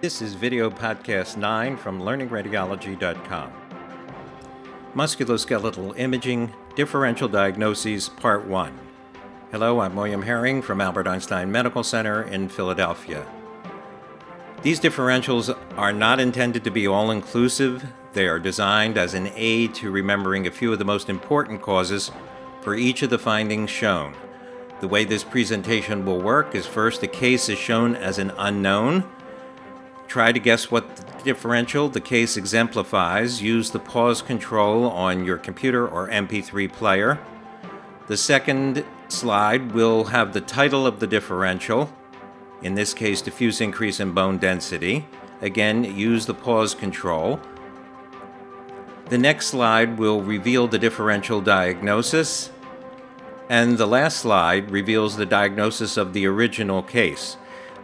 This is video podcast 9 from learningradiology.com. Musculoskeletal Imaging Differential Diagnoses, Part 1. Hello, I'm William Herring from Albert Einstein Medical Center in Philadelphia. These differentials are not intended to be all inclusive. They are designed as an aid to remembering a few of the most important causes for each of the findings shown. The way this presentation will work is first, a case is shown as an unknown Try to guess what the differential the case exemplifies. Use the pause control on your computer or MP3 player. The second slide will have the title of the differential, in this case, diffuse increase in bone density. Again, use the pause control. The next slide will reveal the differential diagnosis, and the last slide reveals the diagnosis of the original case.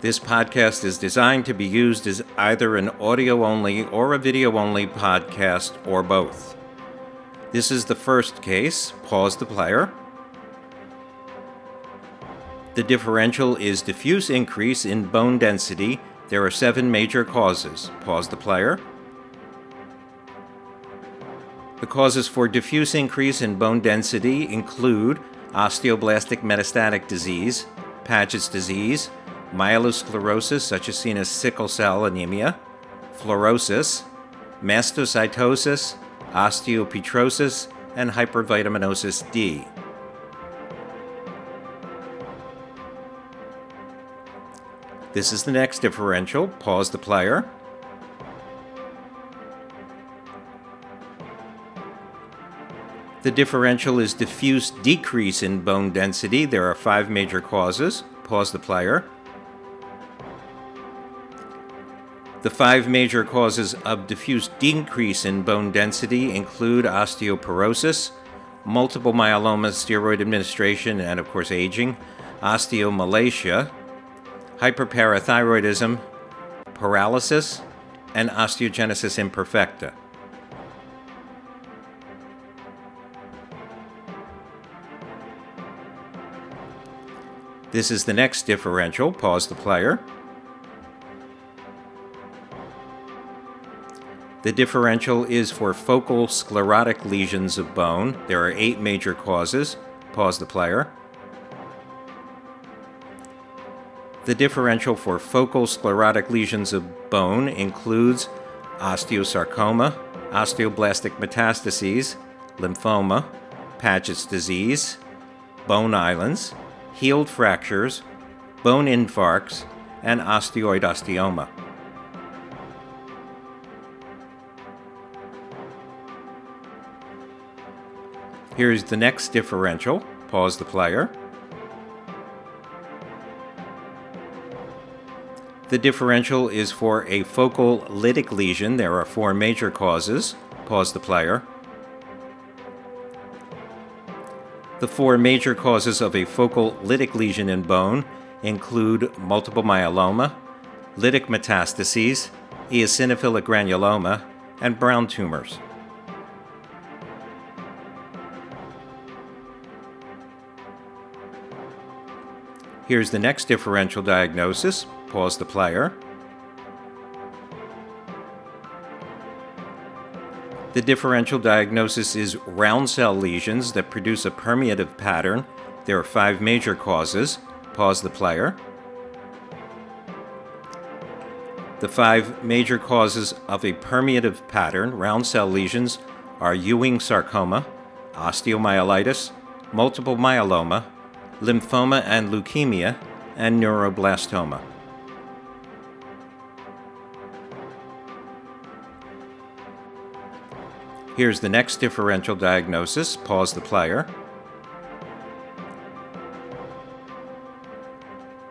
This podcast is designed to be used as either an audio only or a video only podcast or both. This is the first case. Pause the player. The differential is diffuse increase in bone density. There are seven major causes. Pause the player. The causes for diffuse increase in bone density include osteoblastic metastatic disease, Paget's disease, myelosclerosis, such as seen as sickle cell anemia, fluorosis, mastocytosis, osteopetrosis, and hypervitaminosis D. This is the next differential. Pause the player. The differential is diffuse decrease in bone density. There are five major causes. Pause the player. The five major causes of diffuse decrease in bone density include osteoporosis, multiple myeloma, steroid administration, and of course aging, osteomalacia, hyperparathyroidism, paralysis, and osteogenesis imperfecta. This is the next differential. Pause the player. The differential is for focal sclerotic lesions of bone. There are eight major causes. Pause the player. The differential for focal sclerotic lesions of bone includes osteosarcoma, osteoblastic metastases, lymphoma, Paget's disease, bone islands, healed fractures, bone infarcts, and osteoid osteoma. Here's the next differential. Pause the player. The differential is for a focal lytic lesion. There are four major causes. Pause the player. The four major causes of a focal lytic lesion in bone include multiple myeloma, lytic metastases, eosinophilic granuloma, and brown tumors. Here's the next differential diagnosis. Pause the player. The differential diagnosis is round cell lesions that produce a permeative pattern. There are five major causes. Pause the player. The five major causes of a permeative pattern, round cell lesions, are Ewing sarcoma, osteomyelitis, multiple myeloma, lymphoma and leukemia, and neuroblastoma. Here's the next differential diagnosis. Pause the player.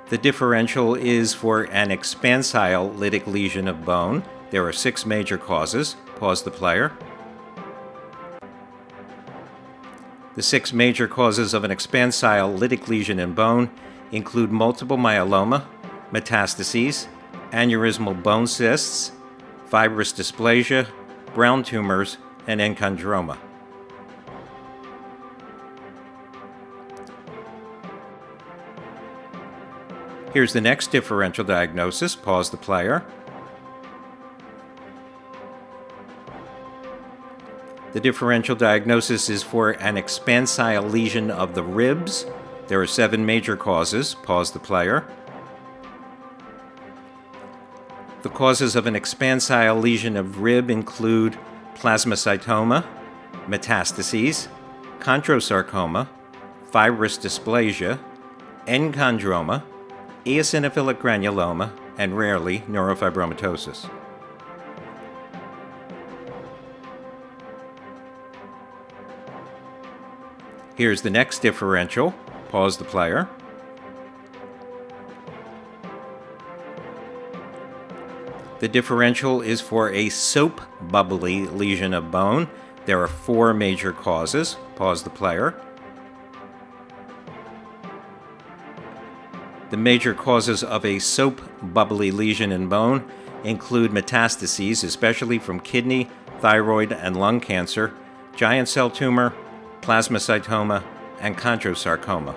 The differential is for an expansile lytic lesion of bone. There are six major causes. Pause the player. The six major causes of an expansile lytic lesion in bone include multiple myeloma, metastases, aneurysmal bone cysts, fibrous dysplasia, brown tumors, and enchondroma. Here's the next differential diagnosis. Pause the player. The differential diagnosis is for an expansile lesion of the ribs. There are seven major causes. Pause the player. The causes of an expansile lesion of rib include plasmacytoma, metastases, chondrosarcoma, fibrous dysplasia, enchondroma, eosinophilic granuloma, and rarely neurofibromatosis. Here's the next differential. Pause the player. The differential is for a soap bubbly lesion of bone. There are four major causes. Pause the player. The major causes of a soap bubbly lesion in bone include metastases, especially from kidney, thyroid, and lung cancer, giant cell tumor, plasmacytoma, and chondrosarcoma.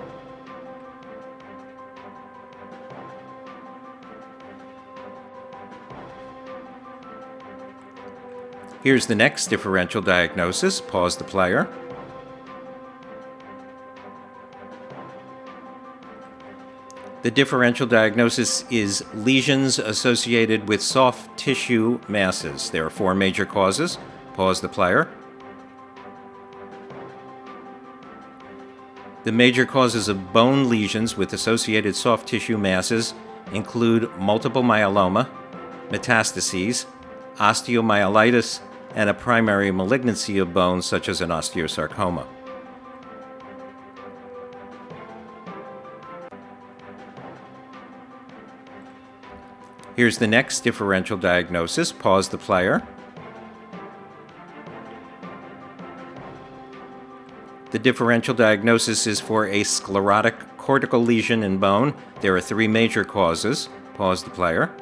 Here's the next differential diagnosis. Pause the player. The differential diagnosis is lesions associated with soft tissue masses. There are four major causes. Pause the player. The major causes of bone lesions with associated soft tissue masses include multiple myeloma, metastases, osteomyelitis, and a primary malignancy of bone such as an osteosarcoma. Here's the next differential diagnosis. Pause the player. The differential diagnosis is for a sclerotic cortical lesion in bone. There are three major causes. Pause the player.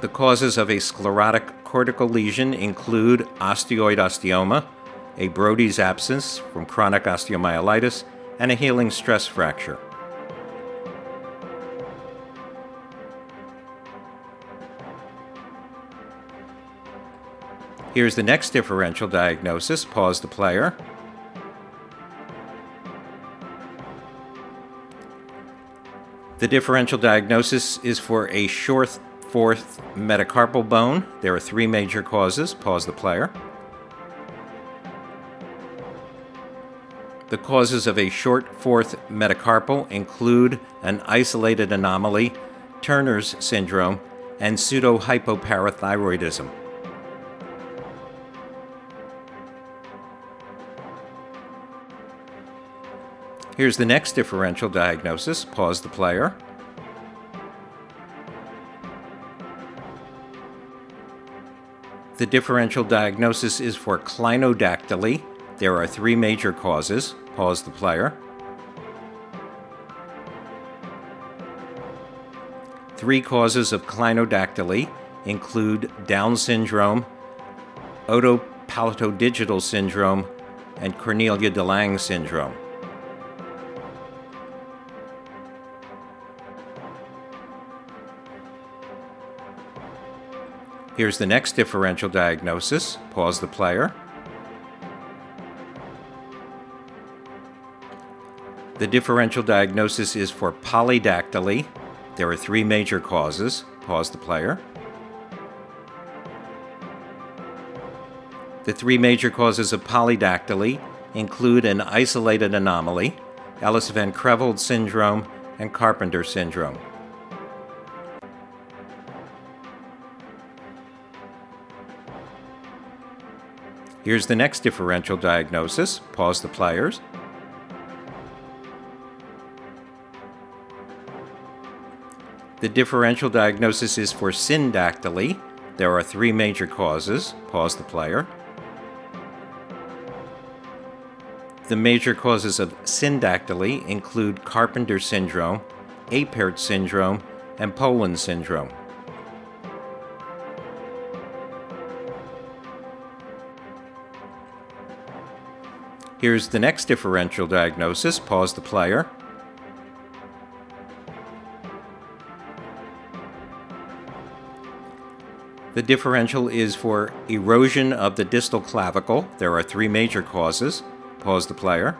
The causes of a sclerotic cortical lesion include osteoid osteoma, a Brodie's abscess from chronic osteomyelitis, and a healing stress fracture. Here's the next differential diagnosis. Pause the player. The differential diagnosis is for a short fourth metacarpal bone. There are three major causes. Pause the player. The causes of a short fourth metacarpal include an isolated anomaly, Turner's syndrome, and pseudohypoparathyroidism. Here's the next differential diagnosis. Pause the player. The differential diagnosis is for clinodactyly. There are three major causes. Pause the player. Three causes of clinodactyly include Down syndrome, otopalatodigital syndrome, and Cornelia de Lange syndrome. Here's the next differential diagnosis. Pause the player. The differential diagnosis is for polydactyly. There are three major causes. Pause the player. The three major causes of polydactyly include an isolated anomaly, Ellis Van Creveld syndrome, and Carpenter syndrome. Here's the next differential diagnosis. Pause the pliers. The differential diagnosis is for syndactyly. There are three major causes. Pause the player. The major causes of syndactyly include Carpenter syndrome, Apert syndrome, and Poland syndrome. Here's the next differential diagnosis. Pause the player. The differential is for erosion of the distal clavicle. There are three major causes. Pause the player.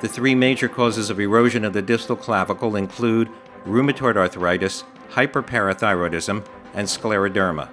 The three major causes of erosion of the distal clavicle include rheumatoid arthritis, hyperparathyroidism, and scleroderma.